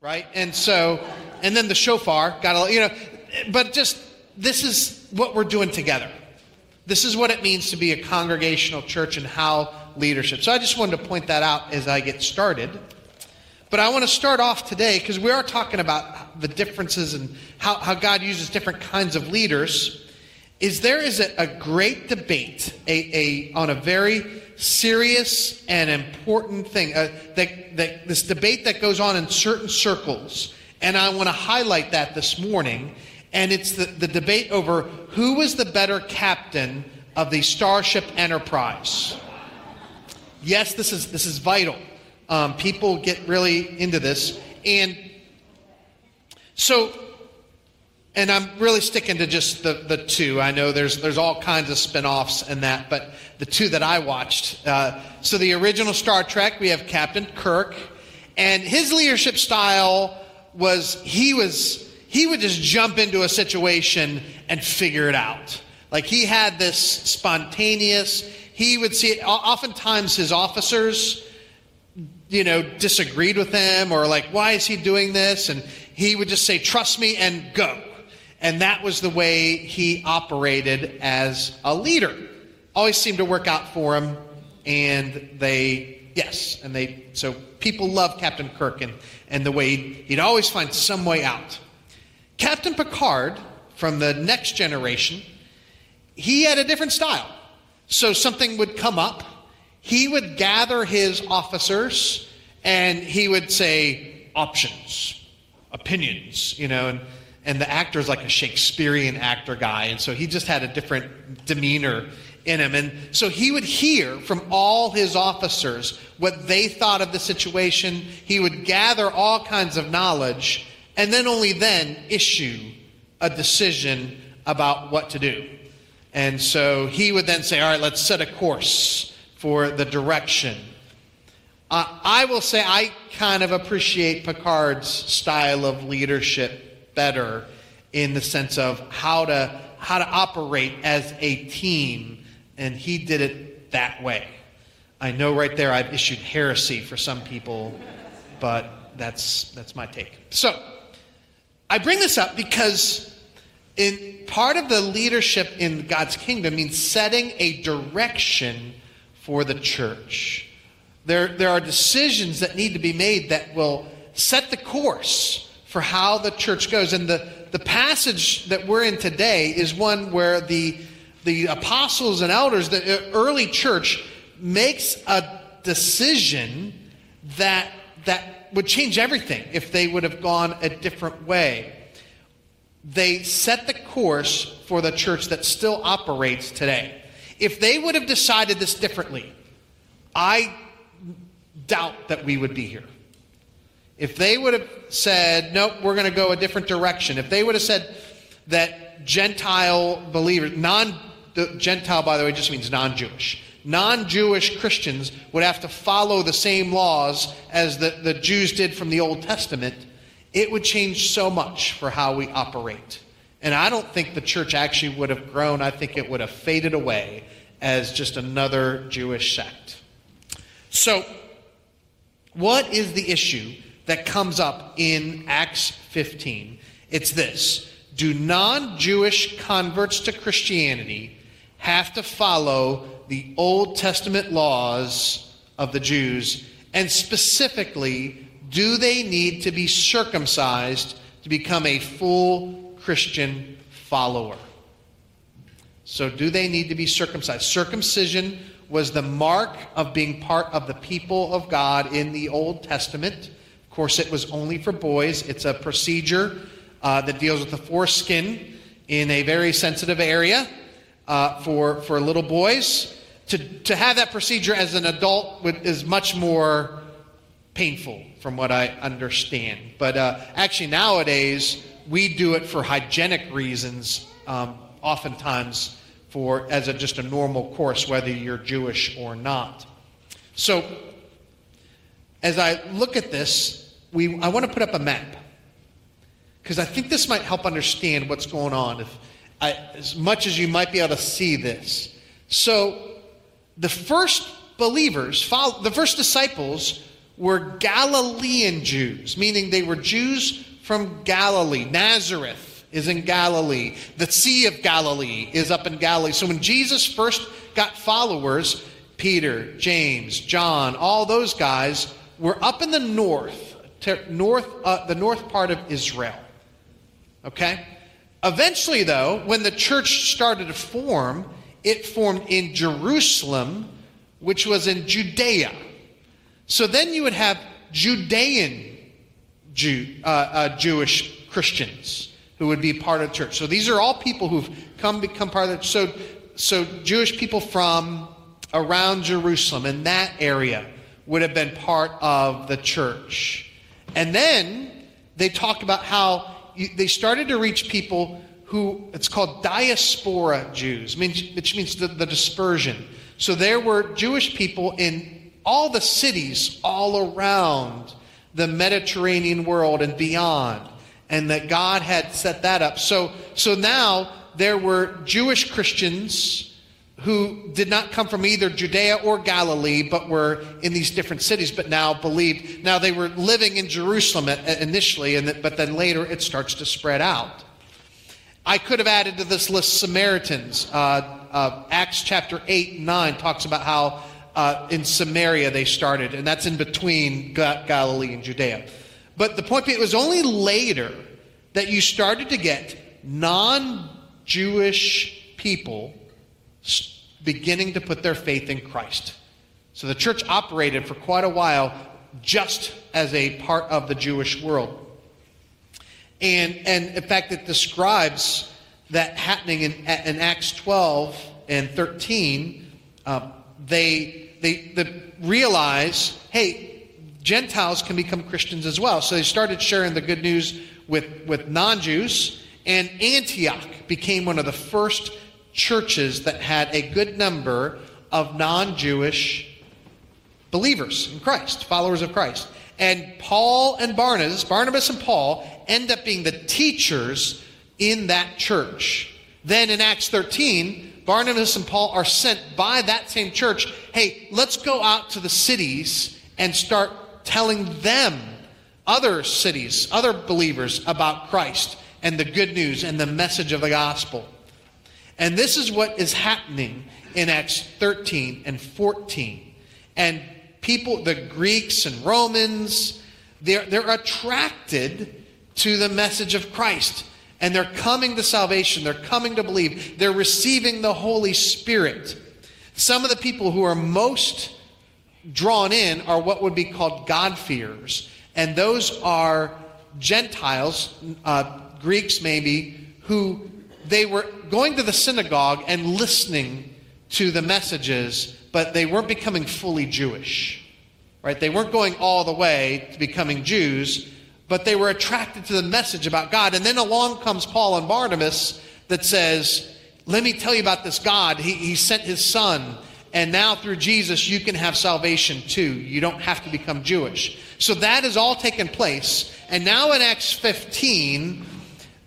right? And so, and then the shofar got a, you know, but just this is what we're doing together. This is what it means to be a congregational church and how leadership. So I just wanted to point that out as I get started. But I want to start off today because we are talking about the differences and how, how God uses different kinds of leaders. Is there is a, a great debate a, a, on a very serious and important thing uh, that, that this debate that goes on in certain circles, and I want to highlight that this morning. And it's the, the debate over who was the better captain of the Starship Enterprise. Yes, this is this is vital. Um, people get really into this. And so, and I'm really sticking to just the, the two. I know there's, there's all kinds of spin offs and that, but the two that I watched. Uh, so, the original Star Trek, we have Captain Kirk, and his leadership style was he was he would just jump into a situation and figure it out. Like he had this spontaneous, he would see it. Oftentimes, his officers you know, disagreed with him or like, why is he doing this? And he would just say, trust me and go. And that was the way he operated as a leader. Always seemed to work out for him. And they, yes, and they, so people love Captain Kirk and, and the way he'd, he'd always find some way out. Captain Picard from the next generation, he had a different style. So something would come up he would gather his officers and he would say options, opinions, you know, and, and the actor's like a Shakespearean actor guy, and so he just had a different demeanor in him. And so he would hear from all his officers what they thought of the situation. He would gather all kinds of knowledge, and then only then issue a decision about what to do. And so he would then say, All right, let's set a course for the direction. Uh, I will say I kind of appreciate Picard's style of leadership better in the sense of how to how to operate as a team, and he did it that way. I know right there I've issued heresy for some people, but that's that's my take. So I bring this up because in part of the leadership in God's kingdom means setting a direction for the church. There, there are decisions that need to be made that will set the course for how the church goes. And the, the passage that we're in today is one where the, the apostles and elders, the early church, makes a decision that, that would change everything if they would have gone a different way. They set the course for the church that still operates today. If they would have decided this differently, I doubt that we would be here. If they would have said, nope, we're going to go a different direction, if they would have said that Gentile believers, non Gentile, by the way, just means non Jewish. Non Jewish Christians would have to follow the same laws as the, the Jews did from the Old Testament, it would change so much for how we operate. And I don't think the church actually would have grown. I think it would have faded away as just another Jewish sect. So, what is the issue that comes up in Acts 15? It's this Do non Jewish converts to Christianity have to follow the Old Testament laws of the Jews? And specifically, do they need to be circumcised to become a full Christian follower. So, do they need to be circumcised? Circumcision was the mark of being part of the people of God in the Old Testament. It was only for boys. It's a procedure uh, that deals with the foreskin in a very sensitive area uh, for, for little boys. To, to have that procedure as an adult would, is much more painful, from what I understand. But uh, actually, nowadays, we do it for hygienic reasons, um, oftentimes for as a, just a normal course, whether you're Jewish or not. So, as I look at this, we, I want to put up a map because I think this might help understand what's going on. If I, as much as you might be able to see this, so the first believers, follow, the first disciples, were Galilean Jews, meaning they were Jews from Galilee. Nazareth is in Galilee. The Sea of Galilee is up in Galilee. So when Jesus first got followers, Peter, James, John, all those guys were up in the north, north uh, the north part of Israel. Okay? Eventually, though, when the church started to form, it formed in Jerusalem, which was in Judea. So then you would have Judean Jew, uh, uh, Jewish Christians who would be part of the church. So these are all people who've come become part of the so so Jewish people from around Jerusalem in that area would have been part of the church. And then they talked about how you, they started to reach people who it's called diaspora Jews, which means the, the dispersion. So there were Jewish people in all the cities all around the Mediterranean world and beyond, and that God had set that up. So, so now there were Jewish Christians who did not come from either Judea or Galilee, but were in these different cities, but now believed. Now they were living in Jerusalem initially, and but then later it starts to spread out. I could have added to this list Samaritans. Uh, uh, Acts chapter 8 and 9 talks about how uh, in Samaria they started, and that's in between Galilee and Judea. But the point being, it was only later that you started to get non Jewish people beginning to put their faith in Christ. So the church operated for quite a while just as a part of the Jewish world. And, and in fact, it describes that happening in, in Acts 12 and 13. Um, they, they, they realize, hey, Gentiles can become Christians as well. So they started sharing the good news with, with non Jews, and Antioch became one of the first churches that had a good number of non Jewish believers in Christ, followers of Christ. And Paul and Barnabas, Barnabas and Paul, end up being the teachers in that church. Then in Acts 13, Barnabas and Paul are sent by that same church hey, let's go out to the cities and start telling them, other cities, other believers, about Christ and the good news and the message of the gospel. And this is what is happening in Acts 13 and 14. And people, the Greeks and Romans, they're, they're attracted to the message of Christ. And they're coming to salvation. They're coming to believe. They're receiving the Holy Spirit. Some of the people who are most drawn in are what would be called God-fearers. And those are Gentiles, uh, Greeks maybe, who they were going to the synagogue and listening to the messages, but they weren't becoming fully Jewish. Right? They weren't going all the way to becoming Jews, but they were attracted to the message about God. And then along comes Paul and Barnabas that says, Let me tell you about this God. He, he sent his son, and now through Jesus, you can have salvation too. You don't have to become Jewish. So that has all taken place. And now in Acts 15,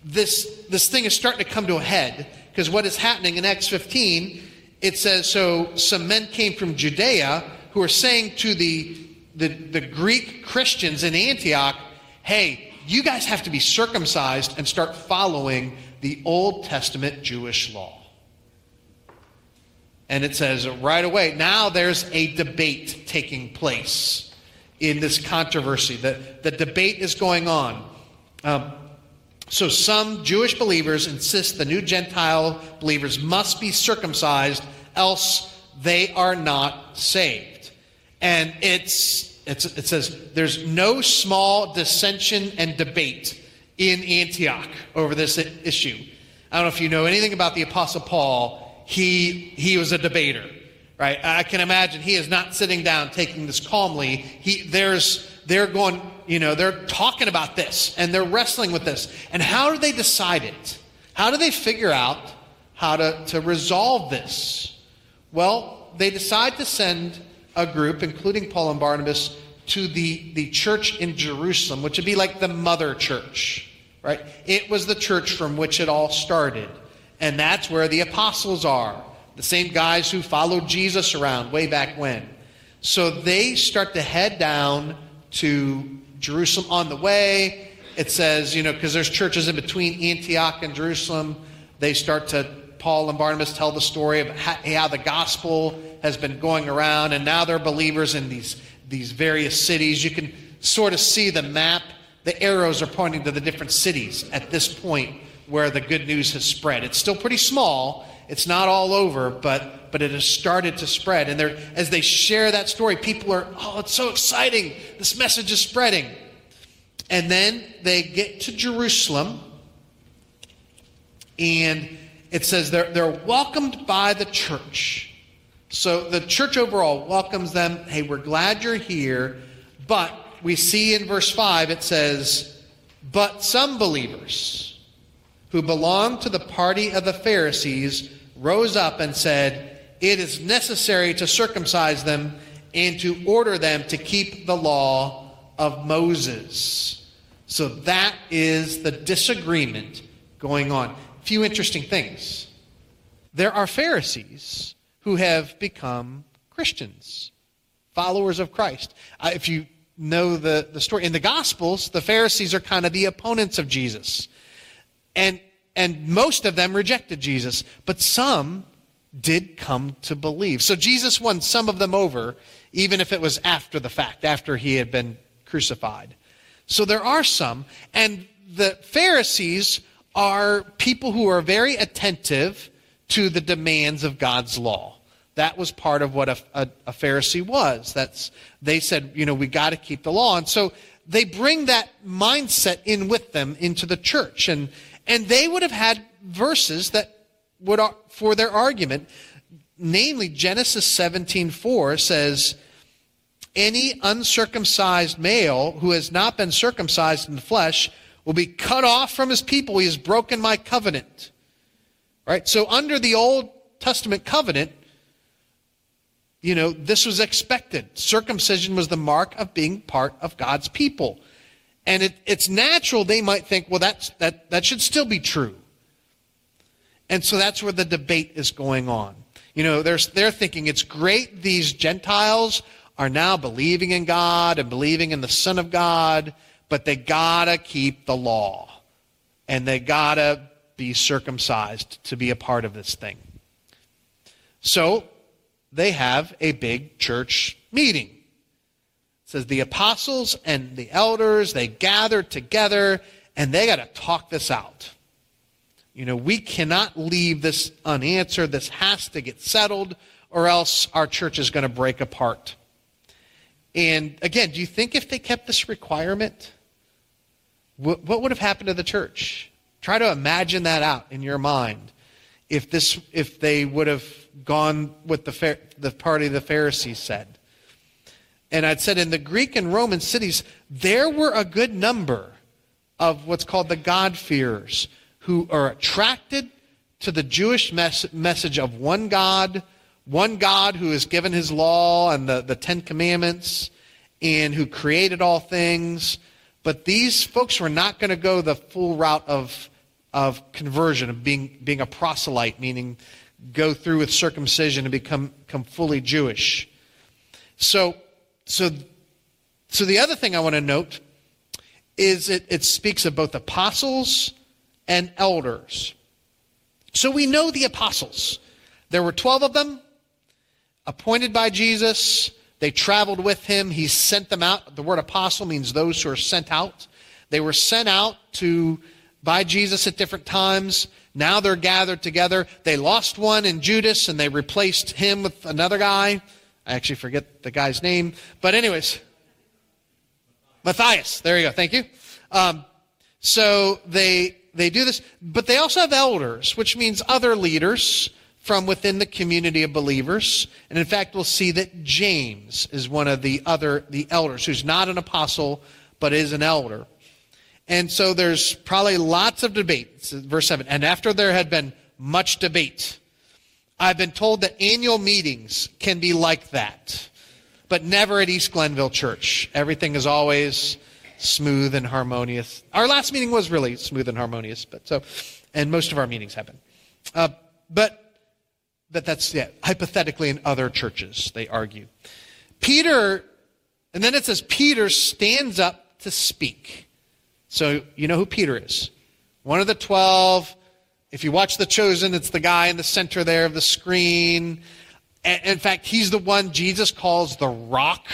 this, this thing is starting to come to a head because what is happening in Acts 15, it says, So some men came from Judea who are saying to the, the, the Greek Christians in Antioch, Hey, you guys have to be circumcised and start following the Old Testament Jewish law. And it says right away, now there's a debate taking place in this controversy. The, the debate is going on. Um, so some Jewish believers insist the new Gentile believers must be circumcised, else they are not saved. And it's, it's, it says there's no small dissension and debate in Antioch over this issue. I don't know if you know anything about the Apostle Paul. He, he was a debater, right? I can imagine he is not sitting down taking this calmly. He, there's, they're going, you know, they're talking about this and they're wrestling with this. And how do they decide it? How do they figure out how to, to resolve this? Well, they decide to send a group, including Paul and Barnabas, to the, the church in Jerusalem, which would be like the mother church, right? It was the church from which it all started. And that's where the apostles are, the same guys who followed Jesus around way back when. So they start to head down to Jerusalem on the way. It says, you know, because there's churches in between Antioch and Jerusalem, they start to, Paul and Barnabas tell the story of how, the gospel has been going around, and now they're believers in these, these various cities. You can sort of see the map. The arrows are pointing to the different cities at this point where the good news has spread. It's still pretty small, it's not all over, but but it has started to spread. And as they share that story, people are, oh, it's so exciting. This message is spreading. And then they get to Jerusalem, and it says they're, they're welcomed by the church. So the church overall welcomes them. Hey, we're glad you're here. But we see in verse 5, it says, But some believers who belonged to the party of the Pharisees rose up and said, It is necessary to circumcise them and to order them to keep the law of Moses. So that is the disagreement going on. A few interesting things. There are Pharisees who have become Christians, followers of Christ. Uh, if you know the, the story, in the Gospels, the Pharisees are kind of the opponents of Jesus. And and most of them rejected Jesus, but some did come to believe. So Jesus won some of them over, even if it was after the fact, after he had been crucified. So there are some, and the Pharisees are people who are very attentive to the demands of God's law. That was part of what a, a, a Pharisee was. That's they said, you know, we got to keep the law, and so they bring that mindset in with them into the church, and and they would have had verses that would, for their argument, namely Genesis 17:4 says, "Any uncircumcised male who has not been circumcised in the flesh will be cut off from his people. He has broken my covenant." Right? So under the Old Testament covenant, you know, this was expected. Circumcision was the mark of being part of God's people. And it, it's natural they might think, well, that's, that, that should still be true. And so that's where the debate is going on. You know, they're, they're thinking it's great these Gentiles are now believing in God and believing in the Son of God, but they gotta keep the law. And they gotta be circumcised to be a part of this thing. So they have a big church meeting says the apostles and the elders, they gathered together and they got to talk this out. You know, we cannot leave this unanswered. This has to get settled, or else our church is going to break apart. And again, do you think if they kept this requirement, what, what would have happened to the church? Try to imagine that out in your mind. If this, if they would have gone with the the party the Pharisees said, and I'd said in the Greek and Roman cities, there were a good number of what's called the God-fearers who are attracted to the Jewish mes- message of one God, one God who has given his law and the, the Ten Commandments and who created all things. But these folks were not going to go the full route of, of conversion, of being, being a proselyte, meaning go through with circumcision and become, become fully Jewish. So so, so the other thing I want to note is it, it speaks of both apostles and elders. So we know the apostles. There were 12 of them, appointed by Jesus. They traveled with him. He sent them out. The word apostle means those who are sent out. They were sent out to by Jesus at different times. Now they're gathered together. They lost one in Judas and they replaced him with another guy. I actually forget the guy's name. But, anyways, Matthias. There you go. Thank you. Um, so they they do this, but they also have elders, which means other leaders from within the community of believers. And in fact, we'll see that James is one of the other the elders, who's not an apostle but is an elder. And so there's probably lots of debate. Verse 7. And after there had been much debate, I've been told that annual meetings can be like that, but never at East Glenville Church. Everything is always smooth and harmonious. Our last meeting was really smooth and harmonious, but so, and most of our meetings have been. Uh, but that that's yeah, hypothetically in other churches, they argue. Peter And then it says, Peter stands up to speak. So you know who Peter is. One of the twelve. If you watch The Chosen, it's the guy in the center there of the screen. In fact, he's the one Jesus calls the rock,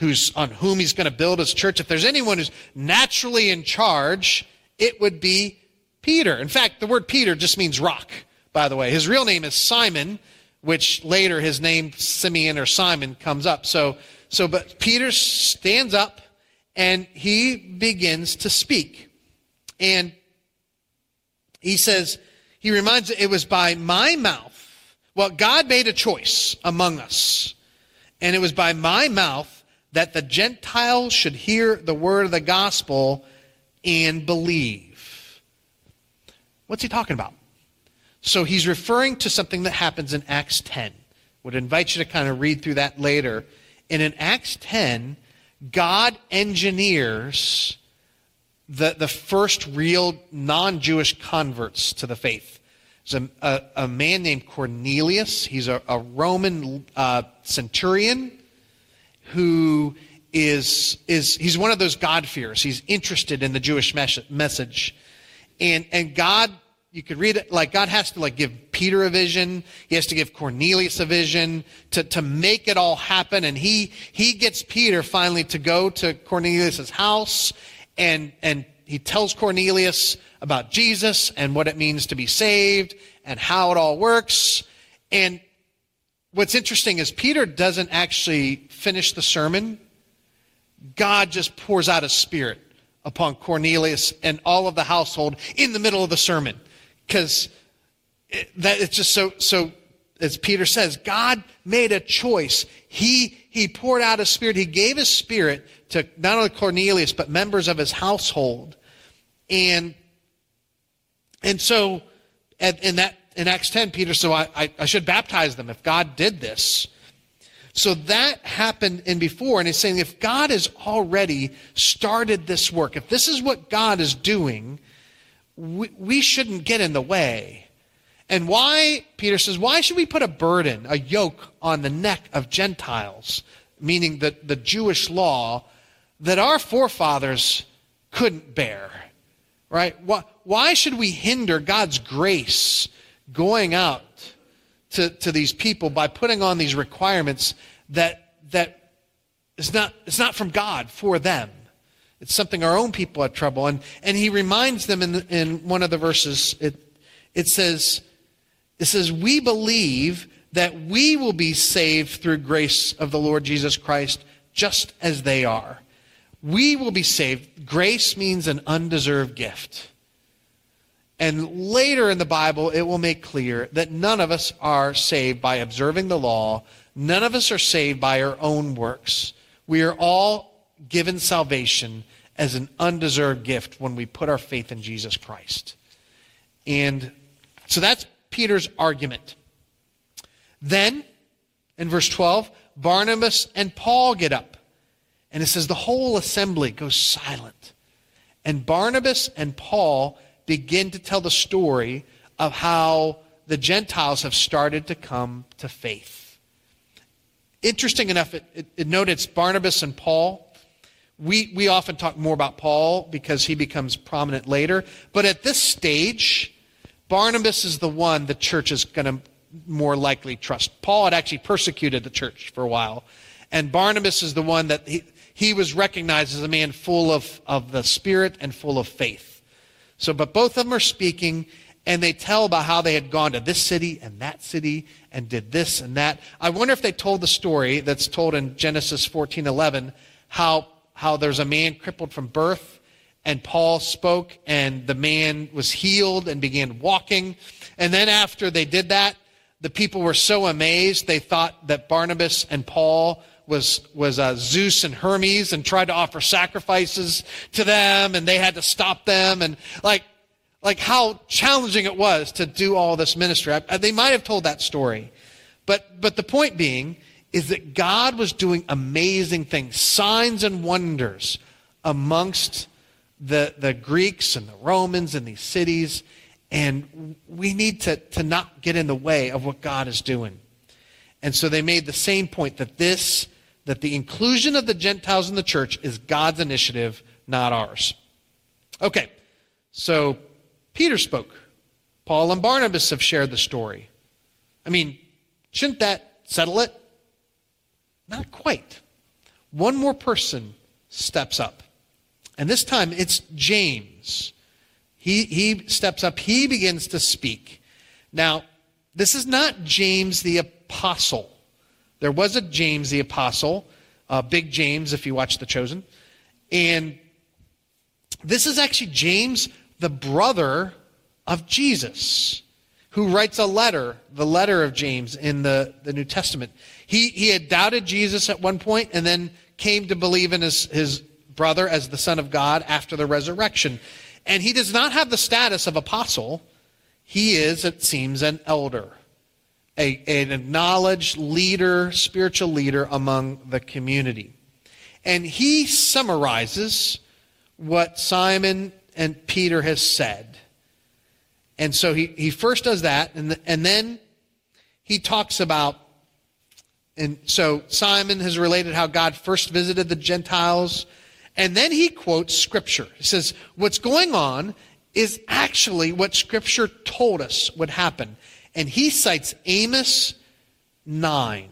who's on whom he's going to build his church. If there's anyone who's naturally in charge, it would be Peter. In fact, the word Peter just means rock, by the way. His real name is Simon, which later his name Simeon or Simon comes up. So, so but Peter stands up and he begins to speak. And he says, he reminds it was by my mouth. Well, God made a choice among us. And it was by my mouth that the Gentiles should hear the word of the gospel and believe. What's he talking about? So he's referring to something that happens in Acts 10. Would invite you to kind of read through that later. And in Acts 10, God engineers the, the first real non Jewish converts to the faith. There's a, a, a, man named Cornelius. He's a, a Roman uh, centurion who is, is he's one of those God-fearers. He's interested in the Jewish mes- message. And, and God you could read it like God has to like give Peter a vision. He has to give Cornelius a vision to, to make it all happen. And he, he gets Peter finally to go to Cornelius's house and, and he tells Cornelius about Jesus and what it means to be saved and how it all works. And what's interesting is Peter doesn't actually finish the sermon. God just pours out his spirit upon Cornelius and all of the household in the middle of the sermon because it, that it's just so so as Peter says, God made a choice. He he poured out his spirit. He gave his spirit to not only Cornelius but members of his household, and and so in that in Acts ten, Peter said, I, I, I should baptize them if God did this. So that happened in before, and he's saying if God has already started this work, if this is what God is doing, we, we shouldn't get in the way. And why, Peter says, why should we put a burden, a yoke on the neck of Gentiles, meaning the, the Jewish law, that our forefathers couldn't bear? Right? Why, why should we hinder God's grace going out to, to these people by putting on these requirements that, that is not, it's not from God for them? It's something our own people have trouble. And, and he reminds them in, in one of the verses, it, it says, it says, we believe that we will be saved through grace of the Lord Jesus Christ just as they are. We will be saved. Grace means an undeserved gift. And later in the Bible, it will make clear that none of us are saved by observing the law. None of us are saved by our own works. We are all given salvation as an undeserved gift when we put our faith in Jesus Christ. And so that's Peter's argument. Then, in verse 12, Barnabas and Paul get up. And it says the whole assembly goes silent. And Barnabas and Paul begin to tell the story of how the Gentiles have started to come to faith. Interesting enough, it, it, it Barnabas and Paul we, we often talk more about Paul because he becomes prominent later. But at this stage, Barnabas is the one the church is going to more likely trust. Paul had actually persecuted the church for a while. And Barnabas is the one that he, he was recognized as a man full of, of the Spirit and full of faith. So, but both of them are speaking, and they tell about how they had gone to this city and that city and did this and that. I wonder if they told the story that's told in Genesis 14 11, how how there's a man crippled from birth, and Paul spoke, and the man was healed and began walking. And then after they did that, the people were so amazed they thought that Barnabas and Paul was was uh, Zeus and Hermes and tried to offer sacrifices to them, and they had to stop them, and like like how challenging it was to do all this ministry. I, they might have told that story, but but the point being is that God was doing amazing things, signs and wonders amongst the, the Greeks and the Romans and these cities. And we need to, to not get in the way of what God is doing. And so they made the same point that this that the inclusion of the Gentiles in the church is God's initiative, not ours. Okay, so Peter spoke. Paul and Barnabas have shared the story. I mean, shouldn't that settle it? Not quite. One more person steps up. And this time it's James. He, he steps up, he begins to speak. Now, this is not James the apostle. There was a James the apostle, uh, Big James, if you watch The Chosen. And this is actually James, the brother of Jesus, who writes a letter, the letter of James in the, the New Testament. He, he had doubted Jesus at one point and then came to believe in his, his brother as the Son of God after the resurrection. And he does not have the status of apostle. He is, it seems, an elder, a, an acknowledged leader, spiritual leader among the community. And he summarizes what Simon and Peter has said. And so he, he first does that, and, the, and then he talks about, and so Simon has related how God first visited the Gentiles, and then he quotes Scripture. He says, What's going on is actually what Scripture told us would happen. And he cites Amos 9,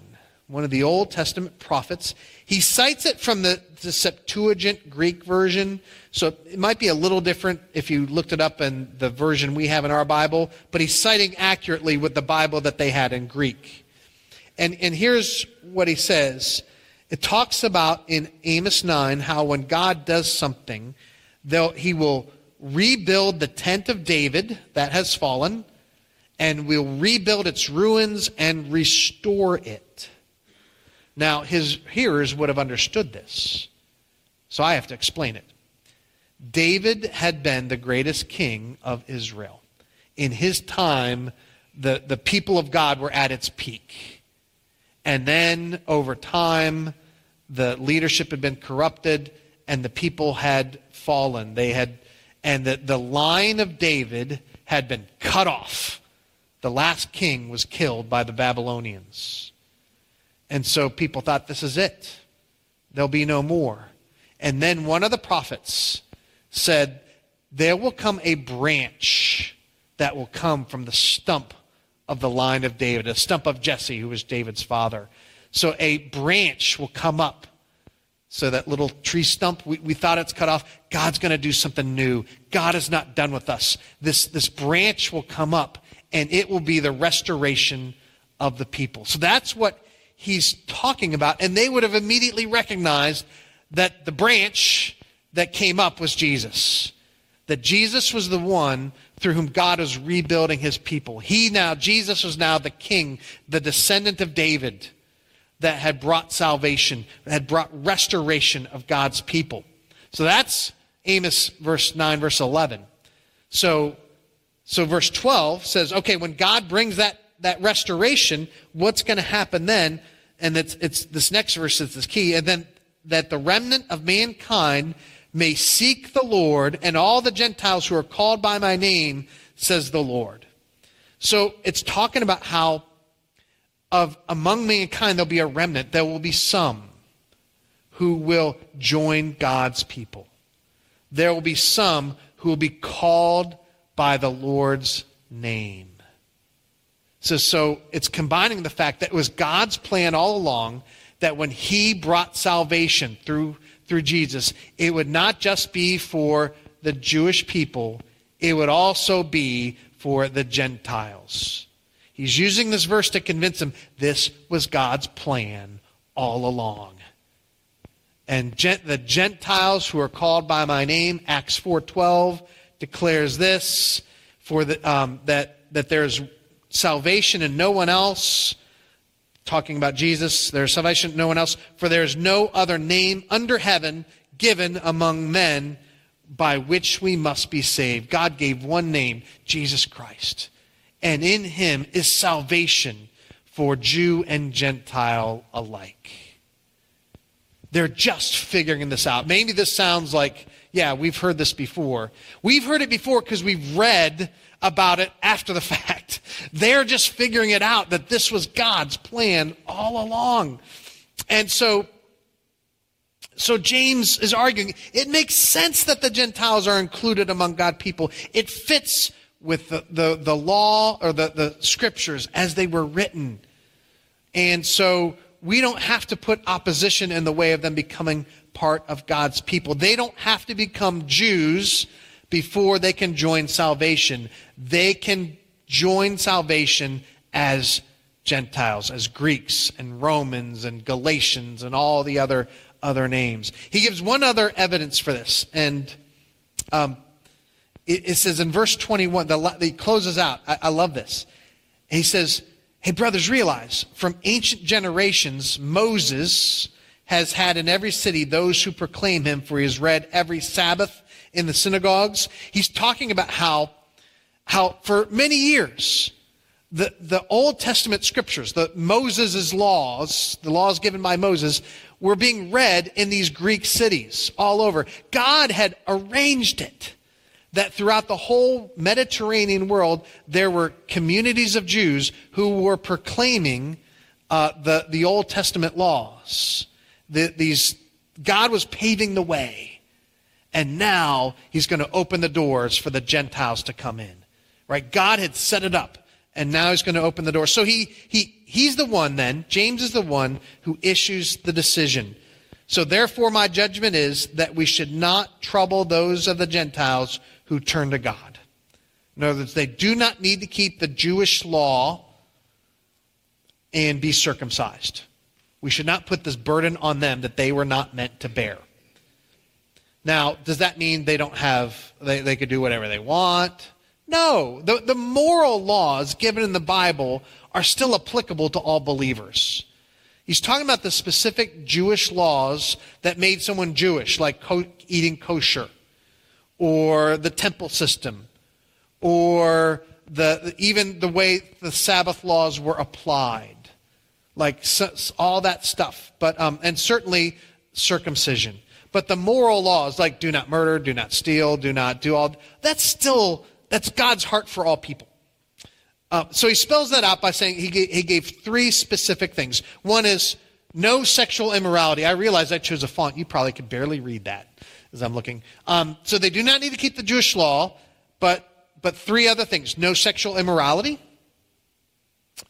one of the Old Testament prophets. He cites it from the, the Septuagint Greek version, so it might be a little different if you looked it up in the version we have in our Bible, but he's citing accurately with the Bible that they had in Greek. And, and here's what he says. It talks about in Amos 9 how when God does something, he will rebuild the tent of David that has fallen, and will rebuild its ruins and restore it. Now, his hearers would have understood this. So I have to explain it. David had been the greatest king of Israel. In his time, the, the people of God were at its peak. And then over time, the leadership had been corrupted and the people had fallen. They had, and the, the line of David had been cut off. The last king was killed by the Babylonians. And so people thought, this is it. There'll be no more. And then one of the prophets said, There will come a branch that will come from the stump of the line of David, a stump of Jesse, who was David's father. So a branch will come up. So that little tree stump, we, we thought it's cut off. God's going to do something new. God is not done with us. This, this branch will come up, and it will be the restoration of the people. So that's what he's talking about. And they would have immediately recognized that the branch that came up was Jesus. That Jesus was the one through whom God was rebuilding his people. He now, Jesus was now the king, the descendant of David that had brought salvation, had brought restoration of God's people. So that's Amos verse 9, verse 11. So, so verse 12 says, okay, when God brings that that restoration, what's going to happen then? And it's, it's this next verse is the key. And then that the remnant of mankind may seek the Lord and all the Gentiles who are called by my name, says the Lord. So it's talking about how of among mankind there'll be a remnant. There will be some who will join God's people. There will be some who will be called by the Lord's name. So, so it's combining the fact that it was God's plan all along that when He brought salvation through, through Jesus, it would not just be for the Jewish people, it would also be for the Gentiles. He's using this verse to convince them this was God's plan all along. And gent- the Gentiles who are called by my name, Acts 4.12, declares this, for the, um, that, that there's salvation in no one else. Talking about Jesus, there's salvation in no one else, for there is no other name under heaven given among men by which we must be saved. God gave one name, Jesus Christ. And in him is salvation for Jew and Gentile alike. They're just figuring this out. Maybe this sounds like, yeah, we've heard this before. We've heard it before because we've read about it after the fact. They're just figuring it out that this was God's plan all along. And so so James is arguing it makes sense that the Gentiles are included among God people. It fits with the, the, the law or the, the scriptures as they were written. And so we don't have to put opposition in the way of them becoming part of God's people. They don't have to become Jews before they can join salvation. They can join salvation as Gentiles, as Greeks and Romans and Galatians and all the other other names. He gives one other evidence for this, and um, it, it, says in verse 21, the, he closes out. I, I love this. He says, Hey, brothers, realize from ancient generations, Moses has had in every city those who proclaim him, for he has read every Sabbath in the synagogues. He's talking about how, how for many years, the, the Old Testament scriptures, the Moses' laws, the laws given by Moses, were being read in these Greek cities all over. God had arranged it that throughout the whole Mediterranean world, there were communities of Jews who were proclaiming uh, the, the Old Testament laws. The, these, God was paving the way. And now he's going to open the doors for the Gentiles to come in. Right? God had set it up and now he's going to open the door. So he, he, he's the one then, James is the one who issues the decision. So therefore, my judgment is that we should not trouble those of the Gentiles who turn to God. In other words, they do not need to keep the Jewish law and be circumcised. We should not put this burden on them that they were not meant to bear. Now, does that mean they don't have, they, they could do whatever they want? No, the, the moral laws given in the Bible are still applicable to all believers. He's talking about the specific Jewish laws that made someone Jewish, like co- eating kosher, or the temple system, or the, even the way the Sabbath laws were applied, like all that stuff. But um, and certainly circumcision. But the moral laws, like do not murder, do not steal, do not do all, that's still that's God's heart for all people. Uh, so he spells that out by saying he gave, he gave three specific things. One is no sexual immorality. I realize I chose a font. You probably could barely read that as I'm looking. Um, so they do not need to keep the Jewish law, but but three other things: no sexual immorality.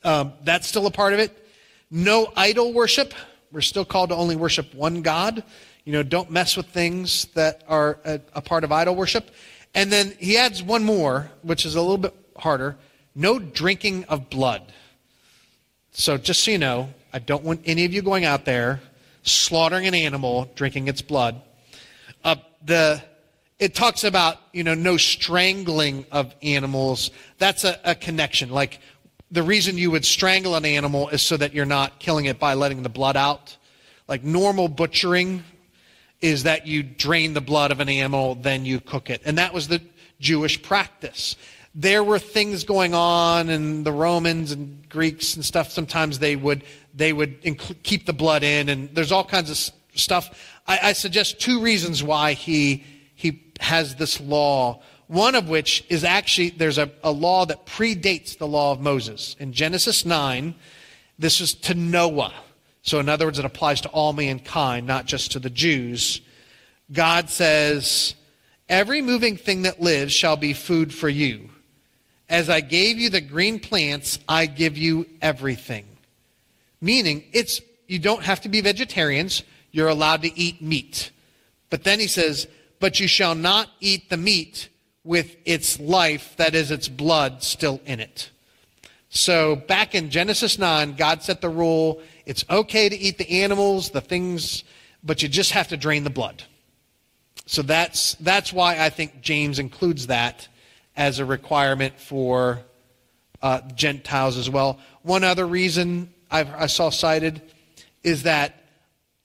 Um, that's still a part of it. No idol worship. We're still called to only worship one God. You know, don't mess with things that are a, a part of idol worship. And then he adds one more, which is a little bit harder no drinking of blood. So just so you know, I don't want any of you going out there slaughtering an animal, drinking its blood. Uh, the, it talks about, you know, no strangling of animals. That's a, a connection. Like the reason you would strangle an animal is so that you're not killing it by letting the blood out. Like normal butchering is that you drain the blood of an animal, then you cook it. And that was the Jewish practice. There were things going on, and the Romans and Greeks and stuff. Sometimes they would they would inc- keep the blood in, and there's all kinds of stuff. I, I suggest two reasons why he he has this law. One of which is actually there's a, a law that predates the law of Moses. In Genesis 9, this is to Noah. So, in other words, it applies to all mankind, not just to the Jews. God says, Every moving thing that lives shall be food for you. As I gave you the green plants, I give you everything. Meaning, it's you don't have to be vegetarians, you're allowed to eat meat. But then he says, But you shall not eat the meat with its life, that is, its blood, still in it. So back in Genesis 9, God set the rule it's okay to eat the animals, the things, but you just have to drain the blood. So that's, that's why I think James includes that as a requirement for uh, Gentiles as well. One other reason I've, i saw cited is that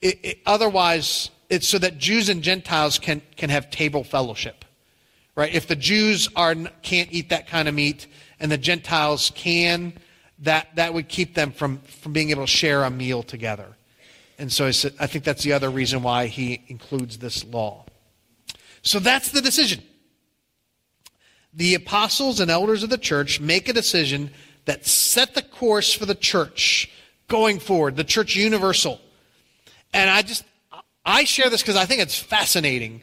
it, it, otherwise it's so that Jews and Gentiles can, can have table fellowship. Right? If the Jews are, can't eat that kind of meat and the Gentiles can, that, that would keep them from, from being able to share a meal together. And so I think that's the other reason why he includes this law. So that's the decision. The apostles and elders of the church make a decision that set the course for the church going forward, the church universal. And I just, I share this because I think it's fascinating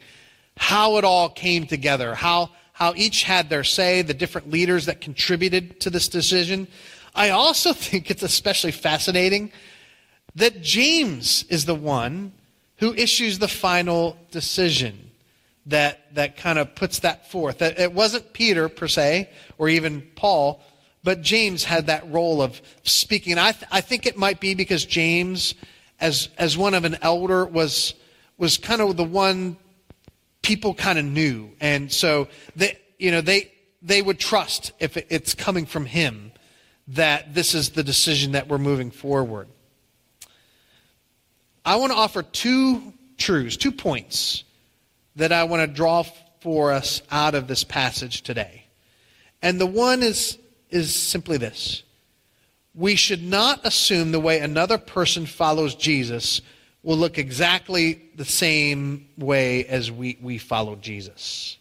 how it all came together, how, how each had their say, the different leaders that contributed to this decision. I also think it's especially fascinating that James is the one who issues the final decision that, that kind of puts that forth. It wasn't Peter per se, or even Paul, but James had that role of speaking. I, th- I think it might be because James, as, as one of an elder, was, was kind of the one people kind of knew. And so they, you know, they, they would trust if it's coming from him that this is the decision that we're moving forward. I want to offer two truths, two points that I want to draw for us out of this passage today. And the one is, is simply this we should not assume the way another person follows Jesus will look exactly the same way as we, we follow Jesus.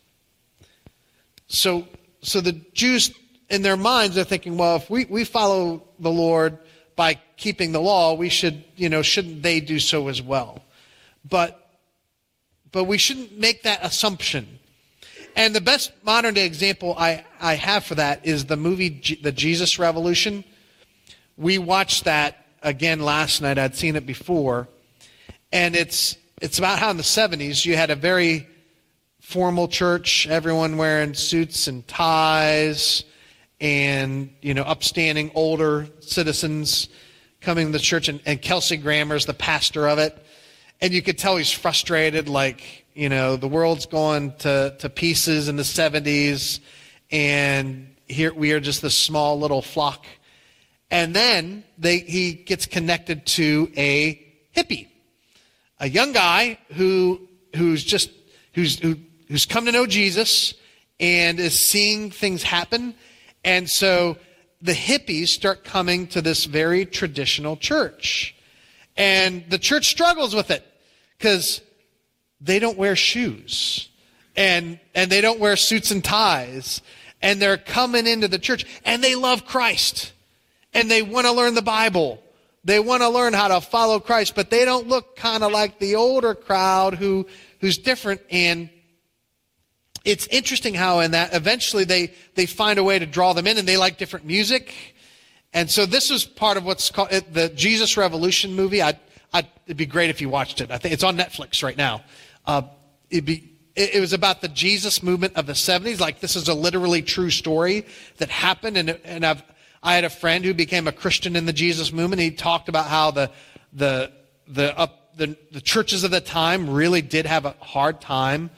So, so the Jews, in their minds, are thinking, well, if we, we follow the Lord by keeping the law, we should, you know, shouldn't they do so as well? But but we shouldn't make that assumption. And the best modern day example I, I have for that is the movie G- The Jesus Revolution. We watched that again last night. I'd seen it before. And it's, it's about how in the 70s you had a very formal church, everyone wearing suits and ties, and, you know, upstanding older citizens coming to the church. And, and Kelsey Grammer's the pastor of it and you could tell he's frustrated, like, you know, the world's going to, to pieces in the 70s, and here we are just this small little flock. And then they, he gets connected to a hippie, a young guy who, who's just, who's, who, who's come to know Jesus and is seeing things happen. And so the hippies start coming to this very traditional church. And the church struggles with it because they don't wear shoes and, and they don't wear suits and ties and they're coming into the church and they love Christ and they want to learn the Bible. They want to learn how to follow Christ, but they don't look kind of like the older crowd who, who's different. And it's interesting how in that eventually they, they find a way to draw them in and they like different music. And so this is part of what's called the Jesus Revolution movie. I, I'd, it'd be great if you watched it. I think it's on Netflix right now. Uh, it'd be, it, it, was about the Jesus movement of the 70s. Like this is a literally true story that happened. And, and I've, I had a friend who became a Christian in the Jesus movement. He talked about how the, the, the, up, the, the churches of the time really did have a hard time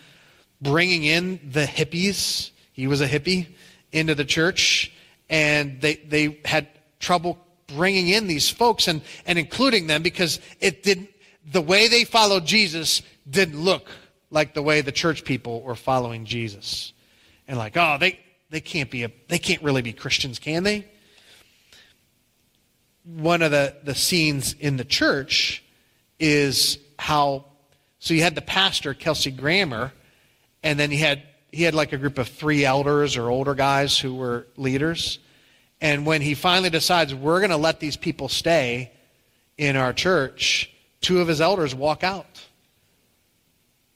bringing in the hippies. He was a hippie into the church. And they, they had trouble bringing in these folks and, and including them because it didn't, the way they followed Jesus didn't look like the way the church people were following Jesus. And like, oh, they, they can't be a, they can't really be Christians, can they? One of the, the scenes in the church is how, so you had the pastor, Kelsey Grammer, and then he had, he had like a group of three elders or older guys who were leaders. And when he finally decides, we're going to let these people stay in our church, two of his elders walk out.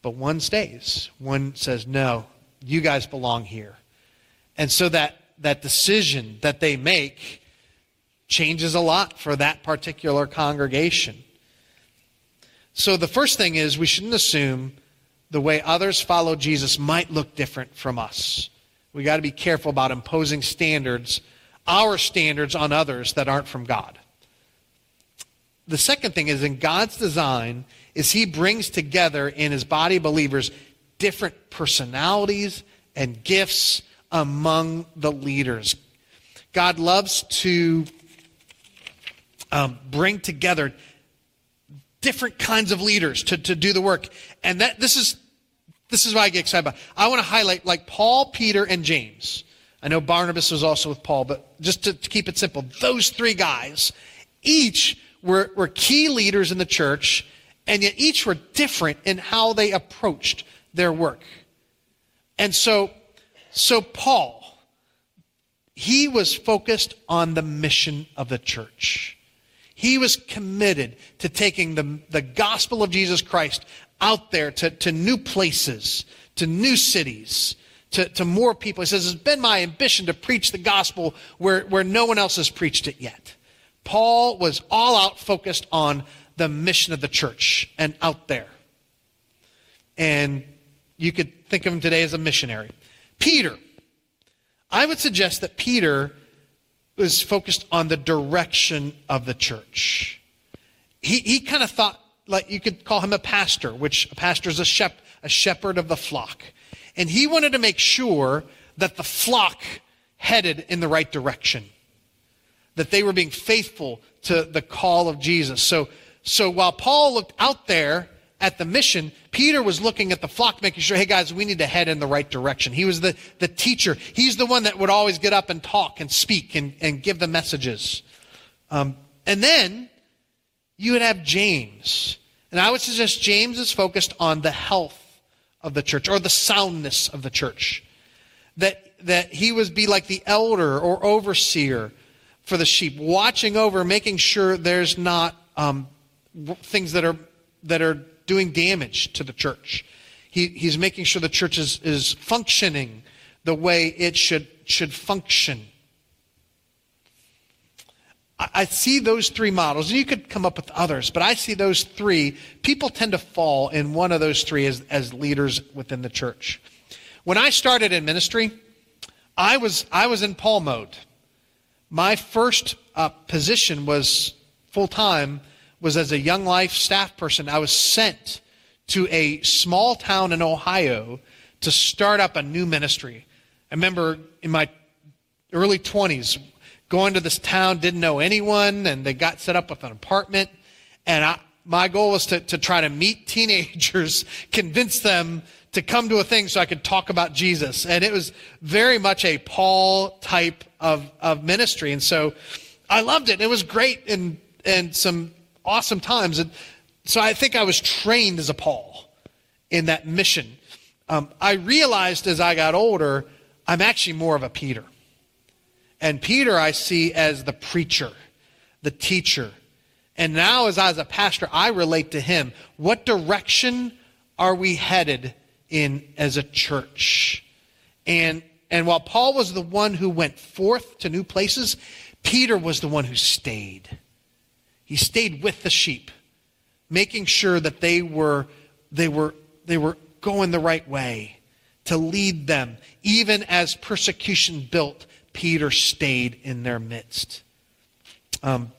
But one stays. One says, no, you guys belong here. And so that, that decision that they make changes a lot for that particular congregation. So the first thing is we shouldn't assume the way others follow Jesus might look different from us. We got to be careful about imposing standards our standards on others that aren't from God. The second thing is in God's design is he brings together in his body believers different personalities and gifts among the leaders. God loves to um, bring together different kinds of leaders to, to do the work. And that this is this is why I get excited about. I want to highlight like Paul, Peter, and James. I know Barnabas was also with Paul, but just to, to keep it simple, those three guys, each were, were key leaders in the church, and yet each were different in how they approached their work. And so, so Paul, he was focused on the mission of the church. He was committed to taking the, the gospel of Jesus Christ out there to, to new places, to new cities, to, to more people. He says, It's been my ambition to preach the gospel where, where no one else has preached it yet. Paul was all out focused on the mission of the church and out there. And you could think of him today as a missionary. Peter. I would suggest that Peter was focused on the direction of the church. He, he kind of thought, like you could call him a pastor, which a pastor is a, shep, a shepherd of the flock. And he wanted to make sure that the flock headed in the right direction, that they were being faithful to the call of Jesus. So, so while Paul looked out there at the mission, Peter was looking at the flock, making sure, hey guys, we need to head in the right direction. He was the, the teacher. He's the one that would always get up and talk and speak and, and give the messages. Um, and then you would have James. And I would suggest James is focused on the health of the church or the soundness of the church. That, that he would be like the elder or overseer for the sheep, watching over, making sure there's not um, things that are, that are doing damage to the church. He, he's making sure the church is, is functioning the way it should, should function. I, I see those three models, and you could come up with others, but I see those three. People tend to fall in one of those three as, as leaders within the church. When I started in ministry, I was, I was in Paul mode. My first uh, position was full time was as a young life staff person, I was sent to a small town in Ohio to start up a new ministry. I remember in my early 20s going to this town, didn't know anyone, and they got set up with an apartment. And I, my goal was to, to try to meet teenagers, convince them to come to a thing so I could talk about Jesus. And it was very much a Paul type of, of ministry. And so I loved it. It was great and, and some awesome times. And so I think I was trained as a Paul in that mission. Um, I realized as I got older, I'm actually more of a Peter. And Peter I see as the preacher, the teacher. And now, as I as a pastor, I relate to him. What direction are we headed in as a church? And and while Paul was the one who went forth to new places, Peter was the one who stayed. He stayed with the sheep, making sure that they were, they were, they were going the right way to lead them. Even as persecution built, Peter stayed in their midst. Um,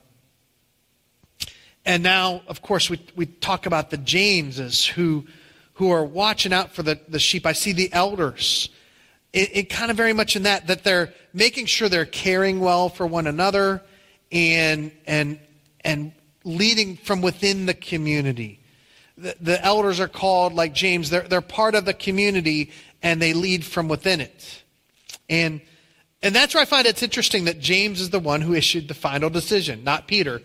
and now, of course, we, we talk about the Jameses who, who are watching out for the, the sheep. I see the elders. It, it kind of very much in that, that they're making sure they're caring well for one another and, and and leading from within the community. The, the elders are called, like James, they're, they're part of the community and they lead from within it. And, and that's where I find it's interesting that James is the one who issued the final decision, not Peter.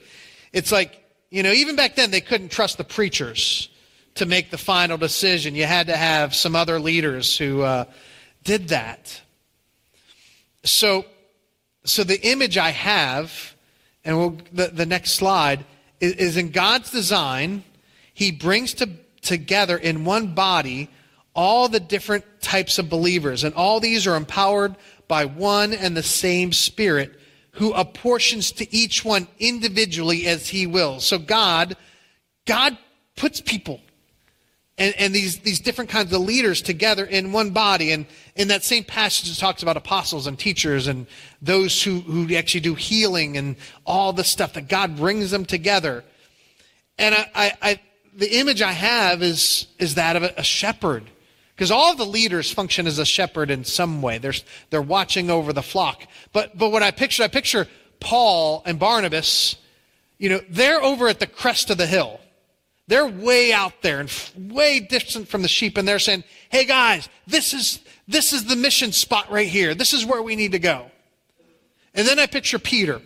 It's like, you know, even back then they couldn't trust the preachers to make the final decision. You had to have some other leaders who uh, did that. So, so the image I have and we'll, the, the next slide, is, is in God's design, He brings to, together in one body all the different types of believers. And all these are empowered by one and the same Spirit who apportions to each one individually as He wills. So God, God puts people and, and these, these different kinds of leaders together in one body. And in that same passage, it talks about apostles and teachers and those who, who actually do healing and all the stuff that God brings them together. And I, I, I the image I have is, is that of a, a shepherd. Because all of the leaders function as a shepherd in some way. They're, they're watching over the flock. But, but when I picture, I picture Paul and Barnabas, you know, they're over at the crest of the hill. They're way out there and way distant from the sheep, and they're saying, Hey guys, this is, this is the mission spot right here. This is where we need to go. And then I picture Peter,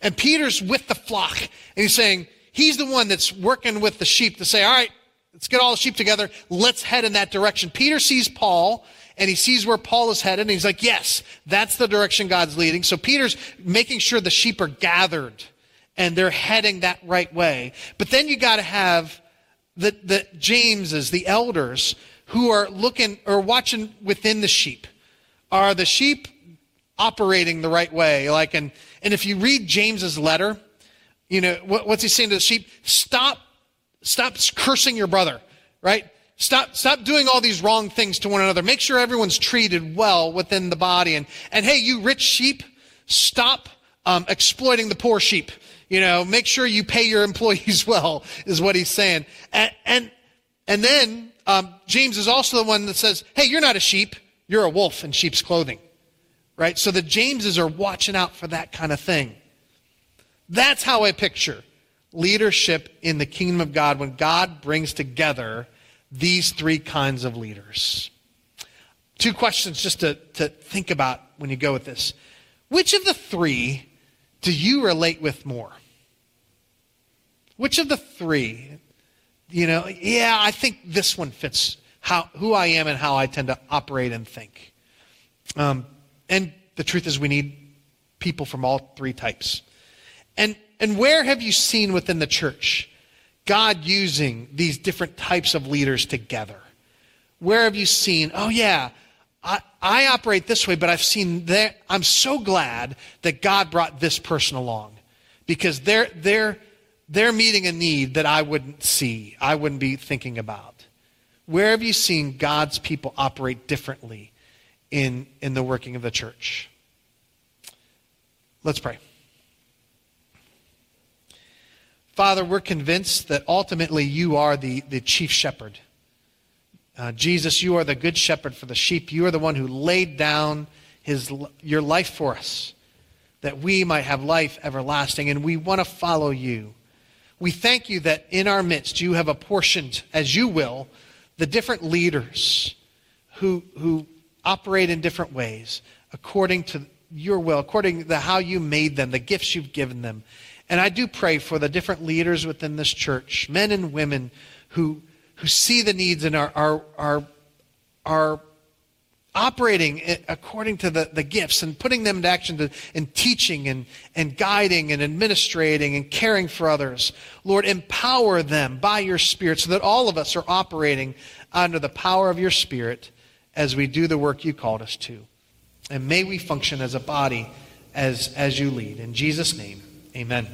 and Peter's with the flock, and he's saying, He's the one that's working with the sheep to say, All right, let's get all the sheep together. Let's head in that direction. Peter sees Paul, and he sees where Paul is headed, and he's like, Yes, that's the direction God's leading. So Peter's making sure the sheep are gathered and they're heading that right way. But then you got to have the, the Jameses, the elders, who are looking or watching within the sheep. Are the sheep operating the right way? Like, and, and if you read James's letter, you know, what, what's he saying to the sheep? Stop, stop cursing your brother, right? Stop, stop doing all these wrong things to one another. Make sure everyone's treated well within the body. And, and hey, you rich sheep, stop um, exploiting the poor sheep. You know, make sure you pay your employees well, is what he's saying. And, and, and then um, James is also the one that says, hey, you're not a sheep, you're a wolf in sheep's clothing. Right? So the Jameses are watching out for that kind of thing. That's how I picture leadership in the kingdom of God when God brings together these three kinds of leaders. Two questions just to, to think about when you go with this. Which of the three do you relate with more? Which of the three, you know, yeah, I think this one fits how, who I am and how I tend to operate and think. Um, and the truth is, we need people from all three types. And, and where have you seen within the church God using these different types of leaders together? Where have you seen, oh, yeah, I, I operate this way, but I've seen that. I'm so glad that God brought this person along because they're, they're, they're meeting a need that I wouldn't see, I wouldn't be thinking about. Where have you seen God's people operate differently in, in the working of the church? Let's pray. Father, we're convinced that ultimately you are the, the chief shepherd. Uh, Jesus, you are the good shepherd for the sheep. You are the one who laid down his, your life for us, that we might have life everlasting, and we want to follow you. We thank you that in our midst you have apportioned, as you will, the different leaders who, who operate in different ways according to your will, according to how you made them, the gifts you've given them. And I do pray for the different leaders within this church, men and women who, who see the needs and are, are, are, are operating according to the, the gifts and putting them into action to, and teaching and, and guiding and administrating and caring for others. Lord, empower them by your Spirit so that all of us are operating under the power of your Spirit as we do the work you called us to. And may we function as a body as, as you lead. In Jesus' name, amen.